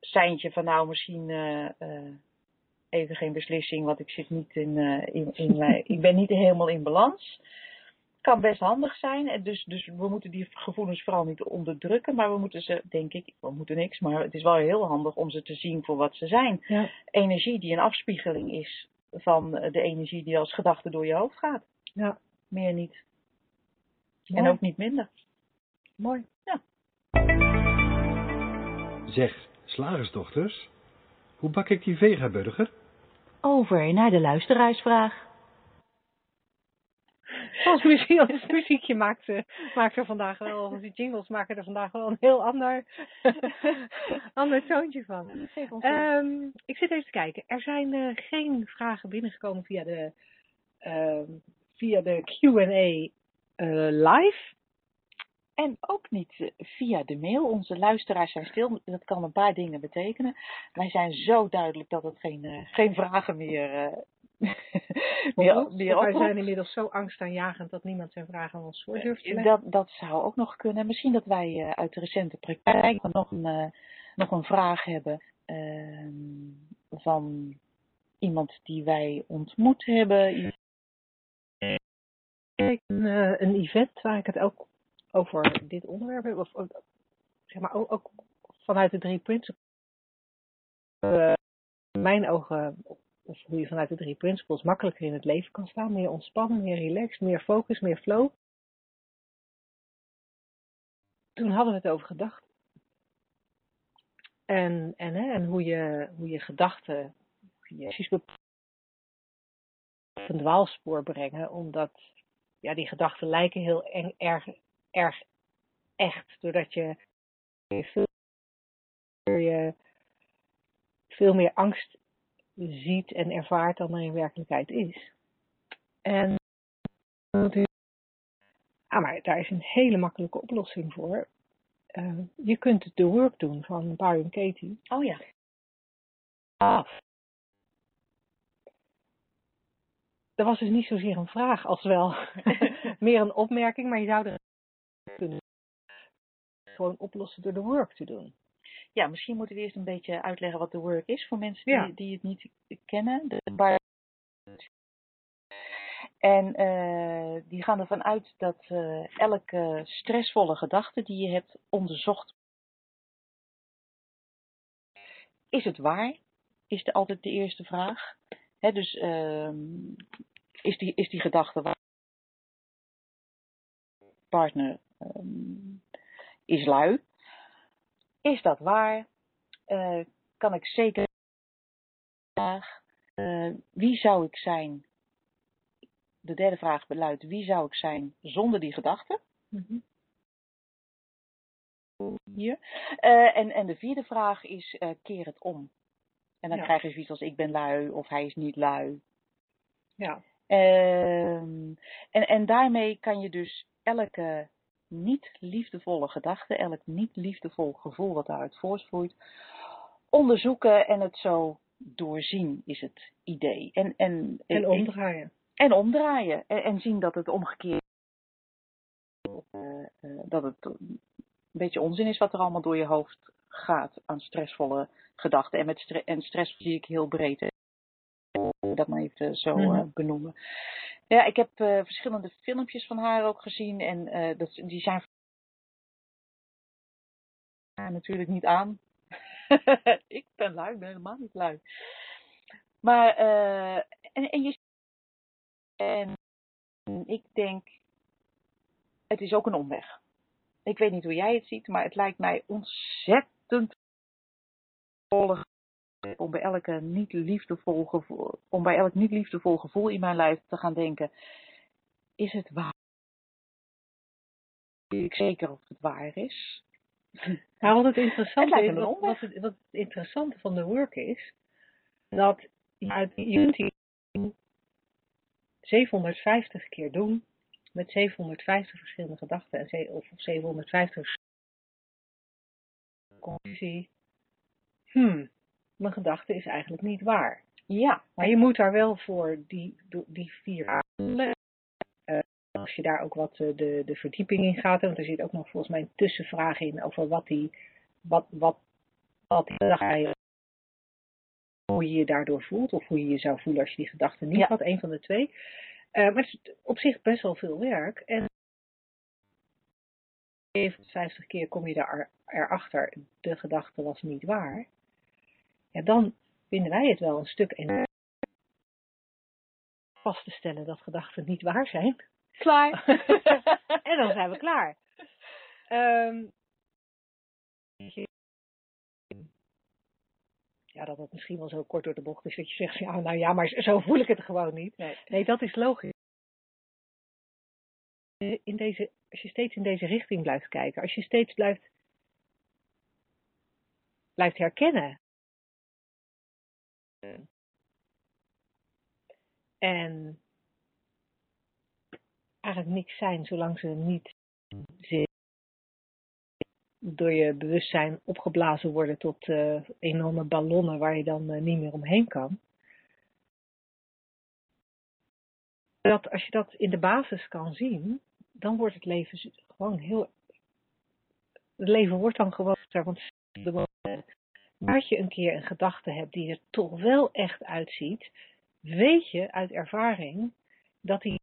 seintje van nou misschien eh, eh, even geen beslissing, want ik zit niet in, eh, in, in ik ben niet helemaal in balans kan best handig zijn. En dus, dus we moeten die gevoelens vooral niet onderdrukken. Maar we moeten ze, denk ik, we moeten niks. Maar het is wel heel handig om ze te zien voor wat ze zijn. Ja. Energie die een afspiegeling is van eh, de energie die als gedachte door je hoofd gaat. Ja. Meer niet. En ook niet minder. Mooi. Zeg, slagersdochters, hoe bak ik die vegaburger? Over naar de luisteraarsvraag. Ons, muziek, ons muziekje maakt, maakt er vandaag wel, onze jingles maken er vandaag wel een heel ander, ander toontje van. Ehm, ik zit even te kijken. Er zijn eh, geen vragen binnengekomen via de, ehm, via de Q&A eh, live. En ook niet eh, via de mail. Onze luisteraars zijn stil. Dat kan een paar dingen betekenen. Wij zijn zo duidelijk dat het geen, geen vragen meer, meer, meer Wij zijn inmiddels zo angstaanjagend dat niemand zijn vragen aan ons voor durft te dat, dat zou ook nog kunnen. Misschien dat wij uit de recente praktijk nog een, nog een vraag hebben ehm, van iemand die wij ontmoet hebben. Een, een event waar ik het ook over dit onderwerp hebben, of, zeg maar ook, ook, vanuit de drie principles, uh, in mijn ogen, of hoe je vanuit de drie principles makkelijker in het leven kan staan, meer ontspannen, meer relaxed, meer focus, meer flow. Toen hadden we het over gedachten. En, en, hè, en hoe je, hoe je gedachten, je op een dwaalspoor brengen, omdat ja, die gedachten lijken heel erg erg echt. Doordat je veel, je veel meer angst ziet en ervaart dan er in werkelijkheid is. En ah, maar daar is een hele makkelijke oplossing voor. Uh, je kunt de work doen van Byron Katie. Oh ja. Af. Dat was dus niet zozeer een vraag als wel meer een opmerking, maar je zou er kunnen gewoon oplossen door de work te doen. Ja, misschien moeten we eerst een beetje uitleggen wat de work is voor mensen die, die het niet kennen. De en uh, die gaan ervan uit dat uh, elke stressvolle gedachte die je hebt onderzocht. Is het waar? Is de, altijd de eerste vraag. He, dus uh, is, die, is die gedachte waar? Partner um, is lui. Is dat waar? Uh, kan ik zeker. Uh, wie zou ik zijn? De derde vraag beluidt: wie zou ik zijn zonder die gedachte? Mm -hmm. Hier. Uh, en, en de vierde vraag is: keer het om. En dan ja. krijg je zoiets als: ik ben lui of hij is niet lui. Ja. Ehm, en, en daarmee kan je dus elke niet liefdevolle gedachte, elk niet liefdevol gevoel wat daaruit voortvloeit, onderzoeken en het zo doorzien is het idee. En, en, en omdraaien. En omdraaien. En, en zien dat het omgekeerd uh, uh, dat het een beetje onzin is wat er allemaal door je hoofd gaat aan stressvolle gedachten. En met stre en stress zie ik heel breed. Dat maar even zo uh, benoemen. Ja, ik heb uh, verschillende filmpjes van haar ook gezien en uh, dat, die zijn natuurlijk niet aan. ik ben lui, ik ben helemaal niet lui. Maar, uh, en, en je en ik denk, het is ook een omweg. Ik weet niet hoe jij het ziet, maar het lijkt mij ontzettend om bij, elke niet liefdevol gevoel, om bij elk niet liefdevol gevoel in mijn lijf te gaan denken: is het waar? Weet ik zeker of het waar is? Nou, wat het interessante, het is, wat, wat, het, wat het interessante van de work is, dat je uit Unity 750 keer doen met 750 verschillende gedachten en of 750 conclusie. Hmm, mijn gedachte is eigenlijk niet waar. Ja. Maar je moet daar wel voor die, die vier uh, als je daar ook wat uh, de, de verdieping in gaat, want er zit ook nog volgens mij een tussenvraag in over wat die, wat, wat, wat die gedachte, hoe je je daardoor voelt, of hoe je je zou voelen als je die gedachte niet ja. had, een van de twee. Uh, maar het is op zich best wel veel werk. En 50 keer kom je daar erachter, de gedachte was niet waar ja, dan vinden wij het wel een stuk en vast te stellen dat gedachten niet waar zijn. Klaar. en dan zijn we klaar. Um, ja, dat het misschien wel zo kort door de bocht is dat je zegt, ja, nou ja, maar zo voel ik het gewoon niet. Nee, nee dat is logisch. In deze, als je steeds in deze richting blijft kijken, als je steeds blijft, blijft herkennen en eigenlijk niks zijn zolang ze niet door je bewustzijn opgeblazen worden tot uh, enorme ballonnen waar je dan uh, niet meer omheen kan. Dat als je dat in de basis kan zien, dan wordt het leven gewoon heel. Het leven wordt dan gewoon. Want als je een keer een gedachte hebt die er toch wel echt uitziet, weet je uit ervaring dat die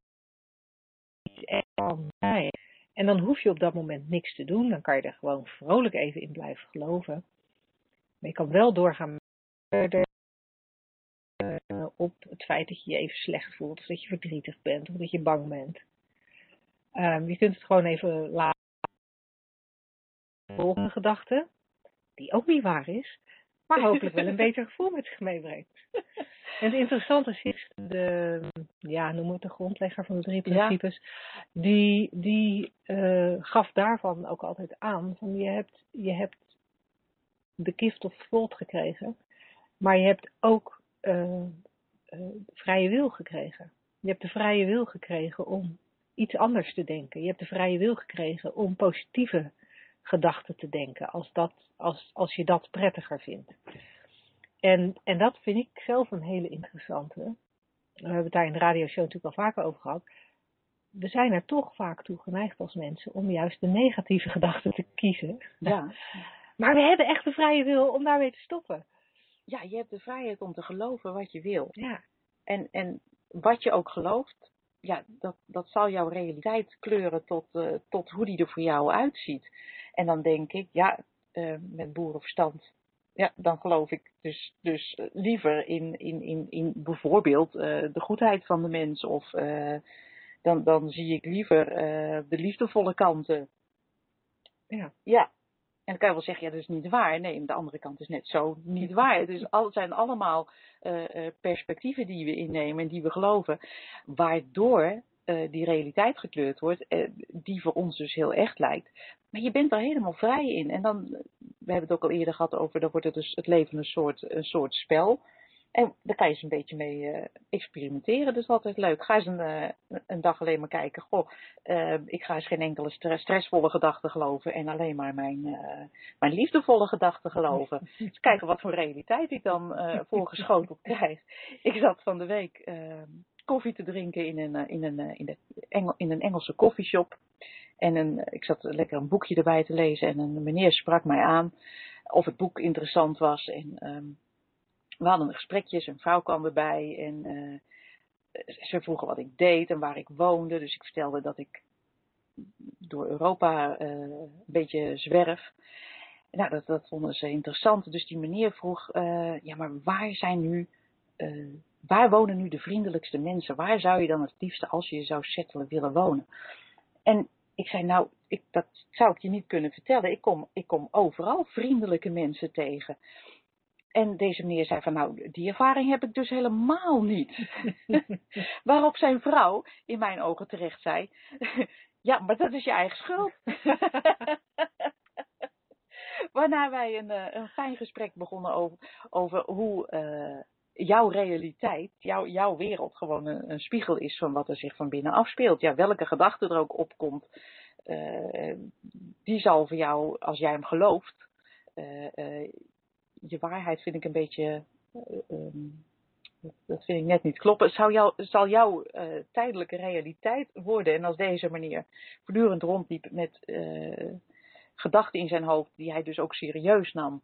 echt kan zijn. En dan hoef je op dat moment niks te doen. Dan kan je er gewoon vrolijk even in blijven geloven. Maar je kan wel doorgaan uh, op het feit dat je je even slecht voelt. Of dat je verdrietig bent. Of dat je bang bent. Um, je kunt het gewoon even laten. De volgende gedachte. Die ook niet waar is. Maar hopelijk wel een beter gevoel met zich meebrengt. En het interessante is, de, ja, noem het de grondlegger van de drie principes, die, die uh, gaf daarvan ook altijd aan, van je hebt, je hebt de gift of thought gekregen, maar je hebt ook uh, uh, vrije wil gekregen. Je hebt de vrije wil gekregen om iets anders te denken. Je hebt de vrije wil gekregen om positieve gedachten te denken, als, dat, als, als je dat prettiger vindt. En, en dat vind ik zelf een hele interessante. We hebben het daar in de radioshow natuurlijk al vaker over gehad. We zijn er toch vaak toe geneigd als mensen om juist de negatieve gedachten te kiezen. Ja. Maar we hebben echt de vrije wil om daarmee te stoppen. Ja, je hebt de vrijheid om te geloven wat je wil. Ja. En, en wat je ook gelooft, ja, dat, dat zal jouw realiteit kleuren tot, uh, tot hoe die er voor jou uitziet. En dan denk ik, ja, uh, met boerenverstand ja, dan geloof ik dus, dus liever in, in, in, in bijvoorbeeld uh, de goedheid van de mens. Of dan, dan zie ik liever de liefdevolle kanten. Ja. ja. En dan kan je wel zeggen, ja, dat is niet waar. Nee, de andere kant is net zo niet waar. Het, is al, het zijn allemaal perspectieven die we innemen en die we geloven. Waardoor die realiteit gekleurd wordt, die voor ons dus heel echt lijkt. Maar je bent er helemaal vrij in. En dan, we hebben het ook al eerder gehad over, dan wordt het dus het leven een soort, een soort spel. En daar kan je eens een beetje mee uh, experimenteren. Dat is altijd leuk. Ga eens een, uh, een dag alleen maar kijken. Goh, uh, ik ga eens geen enkele stress, stressvolle gedachten geloven. En alleen maar mijn, mijn liefdevolle gedachten geloven. Dus kijken wat voor realiteit ik dan voorgeschoteld krijg. Ik zat van de week koffie te drinken in een, in een, in de Engel, in een Engelse koffieshop. En een, ik zat lekker een boekje erbij te lezen en een meneer sprak mij aan of het boek interessant was. En um, we hadden een gesprekje, zijn vrouw kwam erbij en uh, ze vroegen wat ik deed en waar ik woonde. Dus ik vertelde dat ik door Europa uh, een beetje zwerf. Nou, dat, dat vonden ze interessant. Dus die meneer vroeg, uh, ja, maar waar zijn nu, waar wonen nu de vriendelijkste mensen? Waar zou je dan het liefste, als je je zou settelen, willen wonen? En ik zei, nou, ik, dat zou ik je niet kunnen vertellen. Ik kom, ik kom overal vriendelijke mensen tegen. En deze meneer zei van, nou, die ervaring heb ik dus helemaal niet. Waarop zijn vrouw in mijn ogen terecht zei, ja, maar dat is je eigen schuld. Waarna wij een, eh, een fijn gesprek begonnen over, over hoe uh, jouw realiteit, jouw, jouw wereld gewoon een, een, spiegel is van wat er zich van binnen afspeelt. Ja, welke gedachte er ook opkomt, uh, die zal voor jou, als jij hem gelooft, uh, je waarheid vind ik een beetje, um, dat vind ik net niet kloppen, zou jou, zal jouw tijdelijke realiteit worden. En als deze manier voortdurend rondliep met gedachten in zijn hoofd, die hij dus ook serieus nam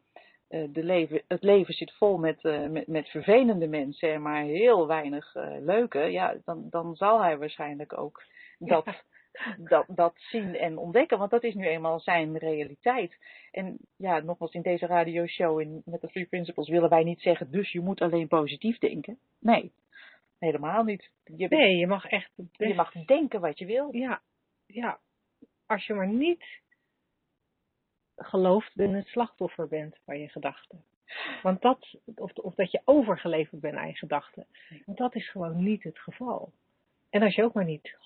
uh, de leven, het leven zit vol met, met, met vervelende mensen, maar heel weinig leuke, ja, dan, dan zal hij waarschijnlijk ook dat, dat, dat zien en ontdekken, want dat is nu eenmaal zijn realiteit. En ja, nogmaals, in deze radioshow in, met de Three Principles willen wij niet zeggen, dus je moet alleen positief denken. Nee, helemaal niet. Je, nee, je mag echt... Je mag denken wat je wil. Ja, ja. Als je maar niet gelooft dat je het slachtoffer bent van je gedachten. Want dat, of, of dat je overgeleverd bent aan je gedachten. Want dat is gewoon niet het geval. En als je ook maar niet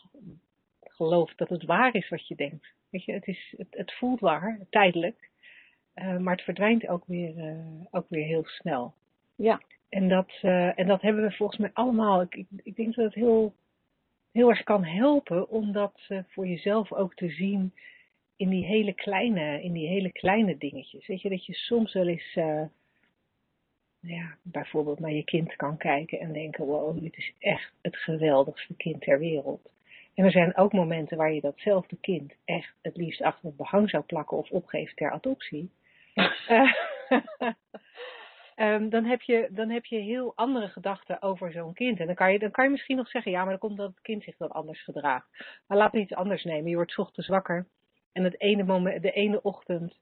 gelooft dat het waar is wat je denkt. Weet je, het, is, het, het voelt waar, tijdelijk. Uh, maar het verdwijnt ook weer, uh, ook weer heel snel. Ja. En dat, uh, en dat hebben we volgens mij allemaal. Ik, ik, ik denk dat het heel, heel erg kan helpen om dat voor jezelf ook te zien in die hele kleine, in die hele kleine dingetjes. Weet je, dat je soms wel eens, uh, ja, bijvoorbeeld naar je kind kan kijken en denken, wow, dit is echt het geweldigste kind ter wereld. En er zijn ook momenten waar je datzelfde kind echt het liefst achter het behang zou plakken of opgeeft ter adoptie. Uh, um, dan, heb je, dan heb je heel andere gedachten over zo'n kind. En dan kan, je, dan kan je misschien nog zeggen, ja, maar dan komt dat het kind zich dan anders gedraagt. Maar laat me iets anders nemen. Je wordt ochtends wakker en het ene moment, de ene ochtend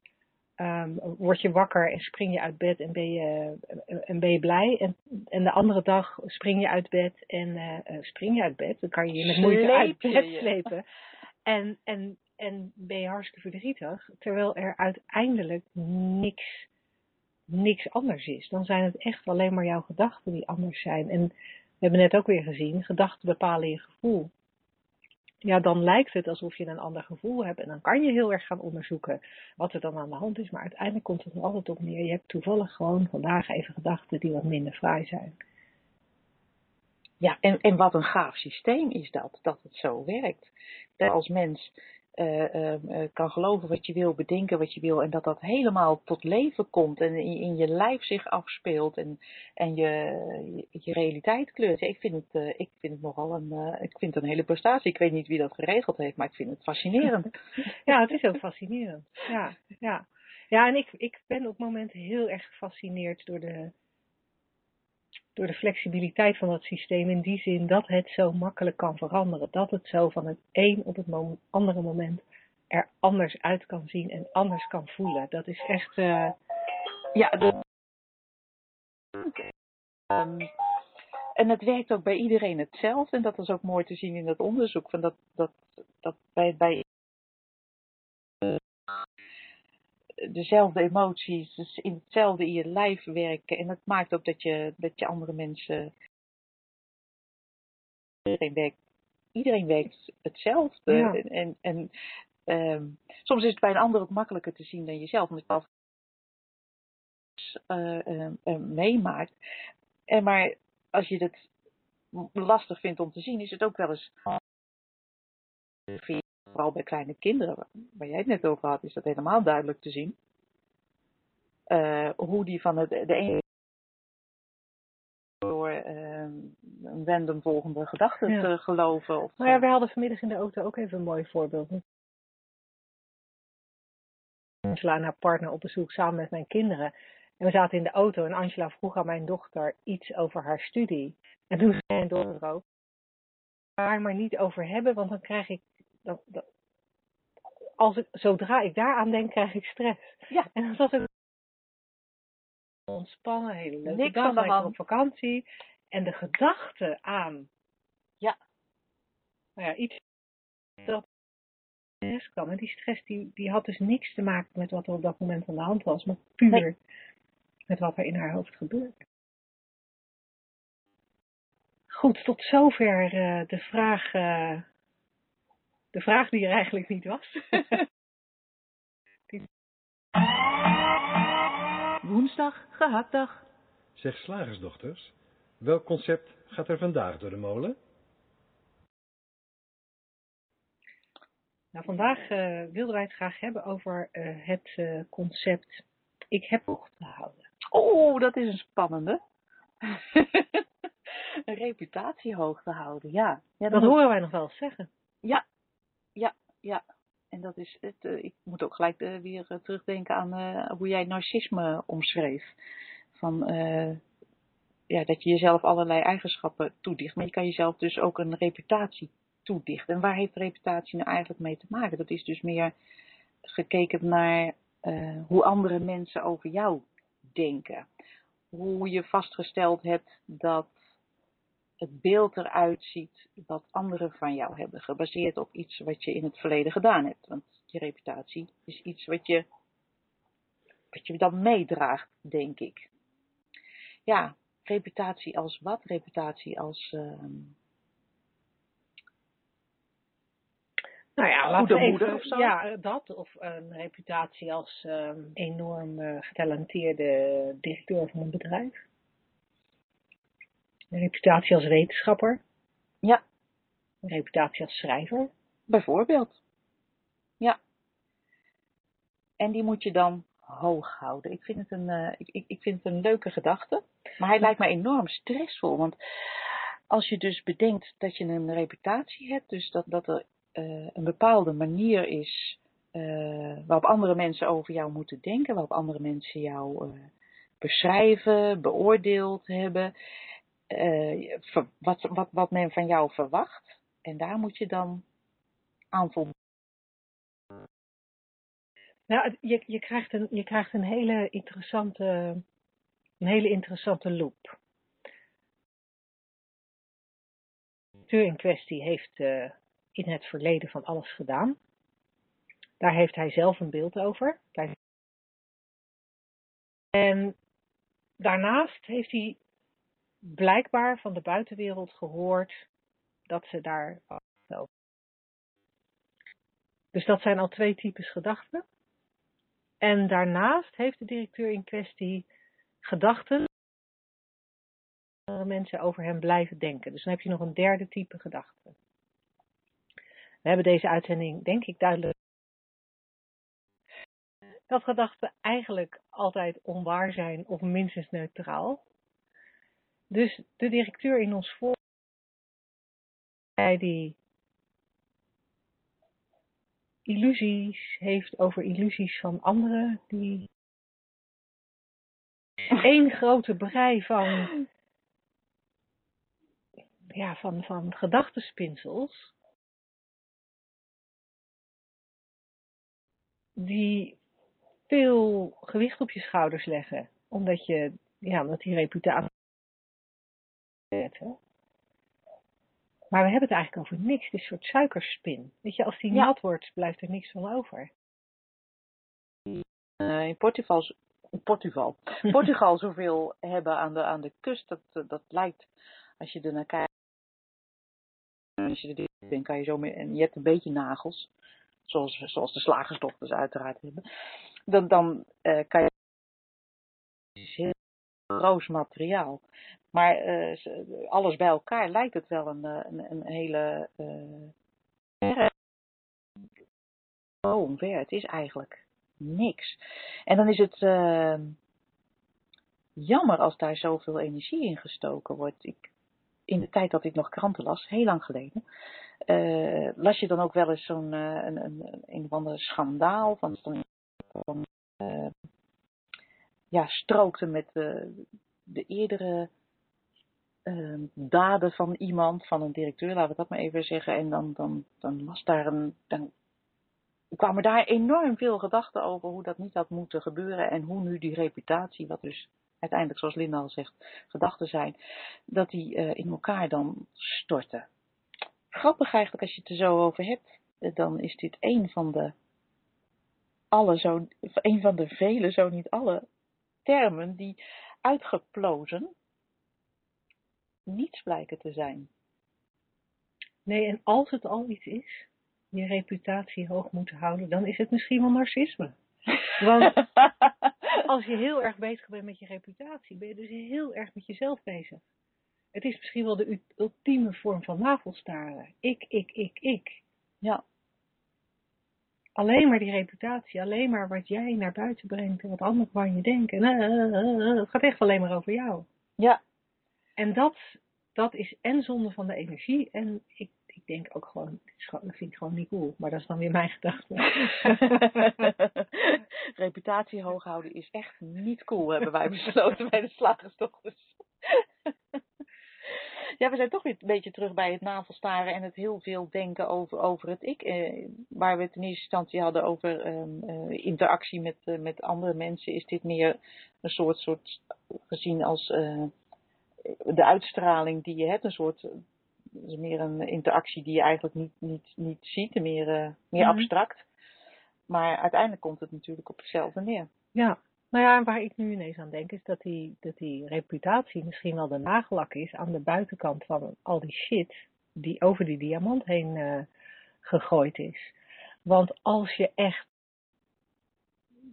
um, word je wakker en spring je uit bed en ben je, en ben je blij. En, en de andere dag spring je uit bed en uh, spring je uit bed. Dan kan je je met moeite uit bed slepen. En, en, en ben je hartstikke verdrietig. Terwijl er uiteindelijk niks niks anders is. Dan zijn het echt alleen maar jouw gedachten die anders zijn. En we hebben net ook weer gezien, gedachten bepalen je gevoel. Ja, dan lijkt het alsof je een ander gevoel hebt. En dan kan je heel erg gaan onderzoeken wat er dan aan de hand is. Maar uiteindelijk komt het er altijd op neer. Je hebt toevallig gewoon vandaag even gedachten die wat minder fraai zijn. Ja, en, en wat een gaaf systeem is dat, dat het zo werkt. Dat als mens uh, kan geloven wat je wil, bedenken wat je wil en dat dat helemaal tot leven komt en in, in je lijf zich afspeelt en, en je, je, realiteit kleurt. ik, vind het, uh, ik vind het nogal een, ik vind het een hele prestatie. Ik weet niet wie dat geregeld heeft, maar ik vind het fascinerend. ja, het is ook fascinerend. Ja, ja. ja en ik, ik ben op het moment heel erg gefascineerd door de, door de flexibiliteit van het systeem in die zin dat het zo makkelijk kan veranderen. Dat het zo van het een op het andere moment er anders uit kan zien en anders kan voelen. Dat is echt. Uh... Ja, de... um, en het werkt ook bij iedereen hetzelfde. En dat is ook mooi te zien in dat onderzoek. Van dat, dat, dat bij, bij dezelfde emoties, dus in hetzelfde in je lijf werken. En dat maakt ook dat je, dat je andere mensen. Iedereen werkt, iedereen werkt hetzelfde. Ja. En, en um, soms is het bij een ander ook makkelijker te zien dan jezelf. Omdat je af uh, uh, uh, meemaakt. En maar als je het lastig vindt om te zien, is het ook wel eens vooral bij kleine kinderen, waar jij het net over had, is dat helemaal duidelijk te zien. Uh, hoe die van het, de ene door uh, een random volgende gedachte ja. te geloven. Of nou ja, wij hadden vanmiddag in de auto ook even een mooi voorbeeld. Angela en haar partner op bezoek samen met mijn kinderen. En we zaten in de auto en Angela vroeg aan mijn dochter iets over haar studie. En toen zei mijn dochter ook, daar maar niet over hebben, want dan krijg ik dat, dat, als ik, zodra ik daaraan denk, krijg ik stress. Ja. En dan zat ik ontspannen, hele leuke Niks dag, lekker op vakantie. En de gedachte aan, ja, nou ja, iets dat stress kwam. En die stress die, die had dus niks te maken met wat er op dat moment aan de hand was, maar puur nee. met wat er in haar hoofd gebeurde. Goed, tot zover uh, de vraag uh, de vraag die er eigenlijk niet was. Woensdag, gehaktdag. Zeg slagersdochters, welk concept gaat er vandaag door de molen? Nou, vandaag uh, wilden wij het graag hebben over uh, het uh, concept ik heb hoog te houden. Oh, dat is een spannende. een reputatie hoog te houden, ja. ja dat horen wij nog wel eens zeggen. Ja, ja. En dat is het. Uh, ik moet ook gelijk uh, weer uh, terugdenken aan hoe jij narcisme omschreef. Van ja, dat je jezelf allerlei eigenschappen toedicht. Maar je kan jezelf dus ook een reputatie toedichten. En waar heeft reputatie nou eigenlijk mee te maken? Dat is dus meer gekeken naar hoe andere mensen over jou denken. Hoe je vastgesteld hebt dat het beeld eruit ziet wat anderen van jou hebben, gebaseerd op iets wat je in het verleden gedaan hebt. Want je reputatie is iets wat je, wat je dan meedraagt, denk ik. Ja, reputatie als wat? Reputatie als. Uh, nou ja, goede moeder of zo? Ja, dat. Of een reputatie als um, enorm uh, getalenteerde directeur van een bedrijf. Een reputatie als wetenschapper. Ja. Een reputatie als schrijver. Bijvoorbeeld. Ja. En die moet je dan hoog houden. Ik vind het een, uh, ik, ik vind het een leuke gedachte. Maar hij lijkt me enorm stressvol. Want als je dus bedenkt dat je een reputatie hebt, dus dat, dat er uh, een bepaalde manier is uh, waarop andere mensen over jou moeten denken, waarop andere mensen jou beschrijven, beoordeeld hebben, wat, wat, wat men van jou verwacht. En daar moet je dan aan voldoen. Nou, je, je, krijgt een, je krijgt een hele interessante, een hele interessante loop. De in kwestie heeft uh, in het verleden van alles gedaan. Daar heeft hij zelf een beeld over. En daarnaast heeft hij blijkbaar van de buitenwereld gehoord dat ze daar over. Dus dat zijn al twee types gedachten. En daarnaast heeft de directeur in kwestie gedachten mensen over hem blijven denken. Dus dan heb je nog een derde type gedachte. We hebben deze uitzending, denk ik, duidelijk. Dat gedachten eigenlijk altijd onwaar zijn of minstens neutraal. Dus de directeur in ons voor, die illusies heeft over illusies van anderen, die één grote brei van, ja, van, van gedachtenspinsels, die veel gewicht op je schouders leggen, omdat je, ja, omdat die reputatie maar we hebben het eigenlijk over niks. Het is een soort suikerspin. Weet je, als die nat wordt, blijft er niks van over. Uh, in Portugal, Portugal, Portugal zoveel hebben aan de, aan de kust, dat, dat lijkt, als je er naar kijkt, als je er bent, kan je zo mee, en je hebt een beetje nagels, zoals, zoals de slagersdochters uiteraard hebben, dan, dan uh, kan je heel roos materiaal. Maar uh, alles bij elkaar lijkt het wel een, eh, een, een hele uh, oh, omver. Het is eigenlijk niks. En dan is het uh, jammer als daar zoveel energie in gestoken wordt. Ik, in de tijd dat ik nog kranten las, heel lang geleden, las je dan ook wel eens zo'n een, een, een of andere schandaal van, van ja, strookte met de eerdere uh, daden van iemand, van een directeur, laten we dat maar even zeggen. En dan, dan, dan was daar een. Dan kwamen daar enorm veel gedachten over hoe dat niet had moeten gebeuren. En hoe nu die reputatie, wat dus uiteindelijk, zoals Linda al zegt, gedachten zijn, dat die uh, in elkaar dan storten. Grappig eigenlijk als je het er zo over hebt, eh, dan is dit een van de alle zo, een van de vele, zo niet alle termen die uitgeplozen niets blijken te zijn. Nee, en als het al iets is, je reputatie hoog moeten houden, dan is het misschien wel narcisme. Want als je heel erg bezig bent met je reputatie, ben je dus heel erg met jezelf bezig. Het is misschien wel de ultieme vorm van navelstaren. Ik, ik, ik, ik. Ja. Alleen maar die reputatie, alleen maar wat jij naar buiten brengt en wat anderen van je denken. Het gaat echt alleen maar over jou. Ja, en dat, dat is en zonde van de energie. En ik, ik denk ook gewoon, ik vind het gewoon niet cool. Maar dat is dan weer mijn gedachte. Reputatie hoog houden is echt niet cool, hebben wij besloten bij de slagersdochters. ja, we zijn toch weer een beetje terug bij het navelstaren en het heel veel denken over, over het ik. Eh, waar we het in eerste instantie hadden over eh, interactie met, uh, met andere mensen, is dit meer een soort, soort gezien als de uitstraling die je hebt, een soort meer een interactie die je eigenlijk niet, niet, niet ziet, meer, uh, meer mm abstract. Maar uiteindelijk komt het natuurlijk op hetzelfde neer. Ja, nou ja, waar ik nu ineens aan denk is dat die, dat die reputatie misschien wel de nagellak is aan de buitenkant van al die shit die over die diamant heen uh, gegooid is. Want als je echt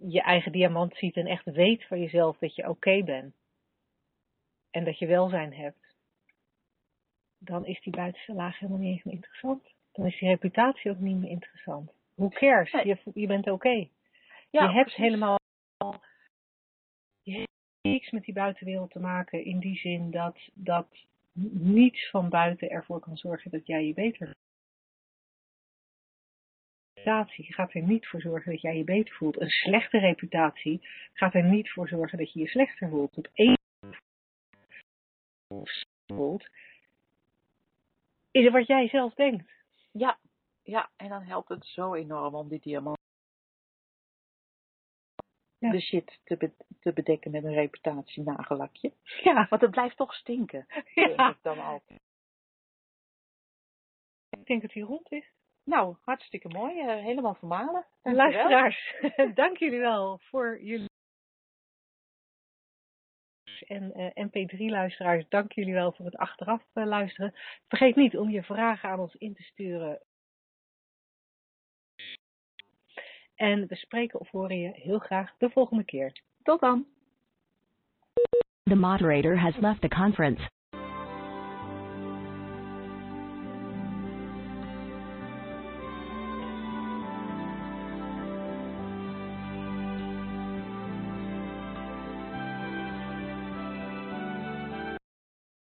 je eigen diamant ziet en echt weet van jezelf dat je oké okay bent, en dat je welzijn hebt, dan is die buitenste laag helemaal niet eens meer interessant. Dan is die reputatie ook niet meer interessant. Hoe cares? Je, je bent oké. je hebt helemaal je hebt niks met die buitenwereld te maken in die zin dat, dat niets van buiten ervoor kan zorgen dat jij je beter reputatie gaat er niet voor zorgen dat jij je beter voelt. Een slechte reputatie gaat er niet voor zorgen dat je je slechter voelt. Op één voelt, is het wat jij zelf denkt. Ja, ja, en dan helpt het zo enorm om die diamant ja. de shit te, te bedekken met een reputatie nagelakje. Ja. Want het blijft toch stinken. Ja. Ik dan altijd. Ik denk dat hij rond is. Nou, hartstikke mooi. Uh, helemaal vermalen. Luisteraars, dank jullie wel voor jullie. En uh, MP3-luisteraars, dank jullie wel voor het achteraf uh, luisteren. Vergeet niet om je vragen aan ons in te sturen. En we spreken of horen je heel graag de volgende keer. Tot dan! The moderator has left the conference.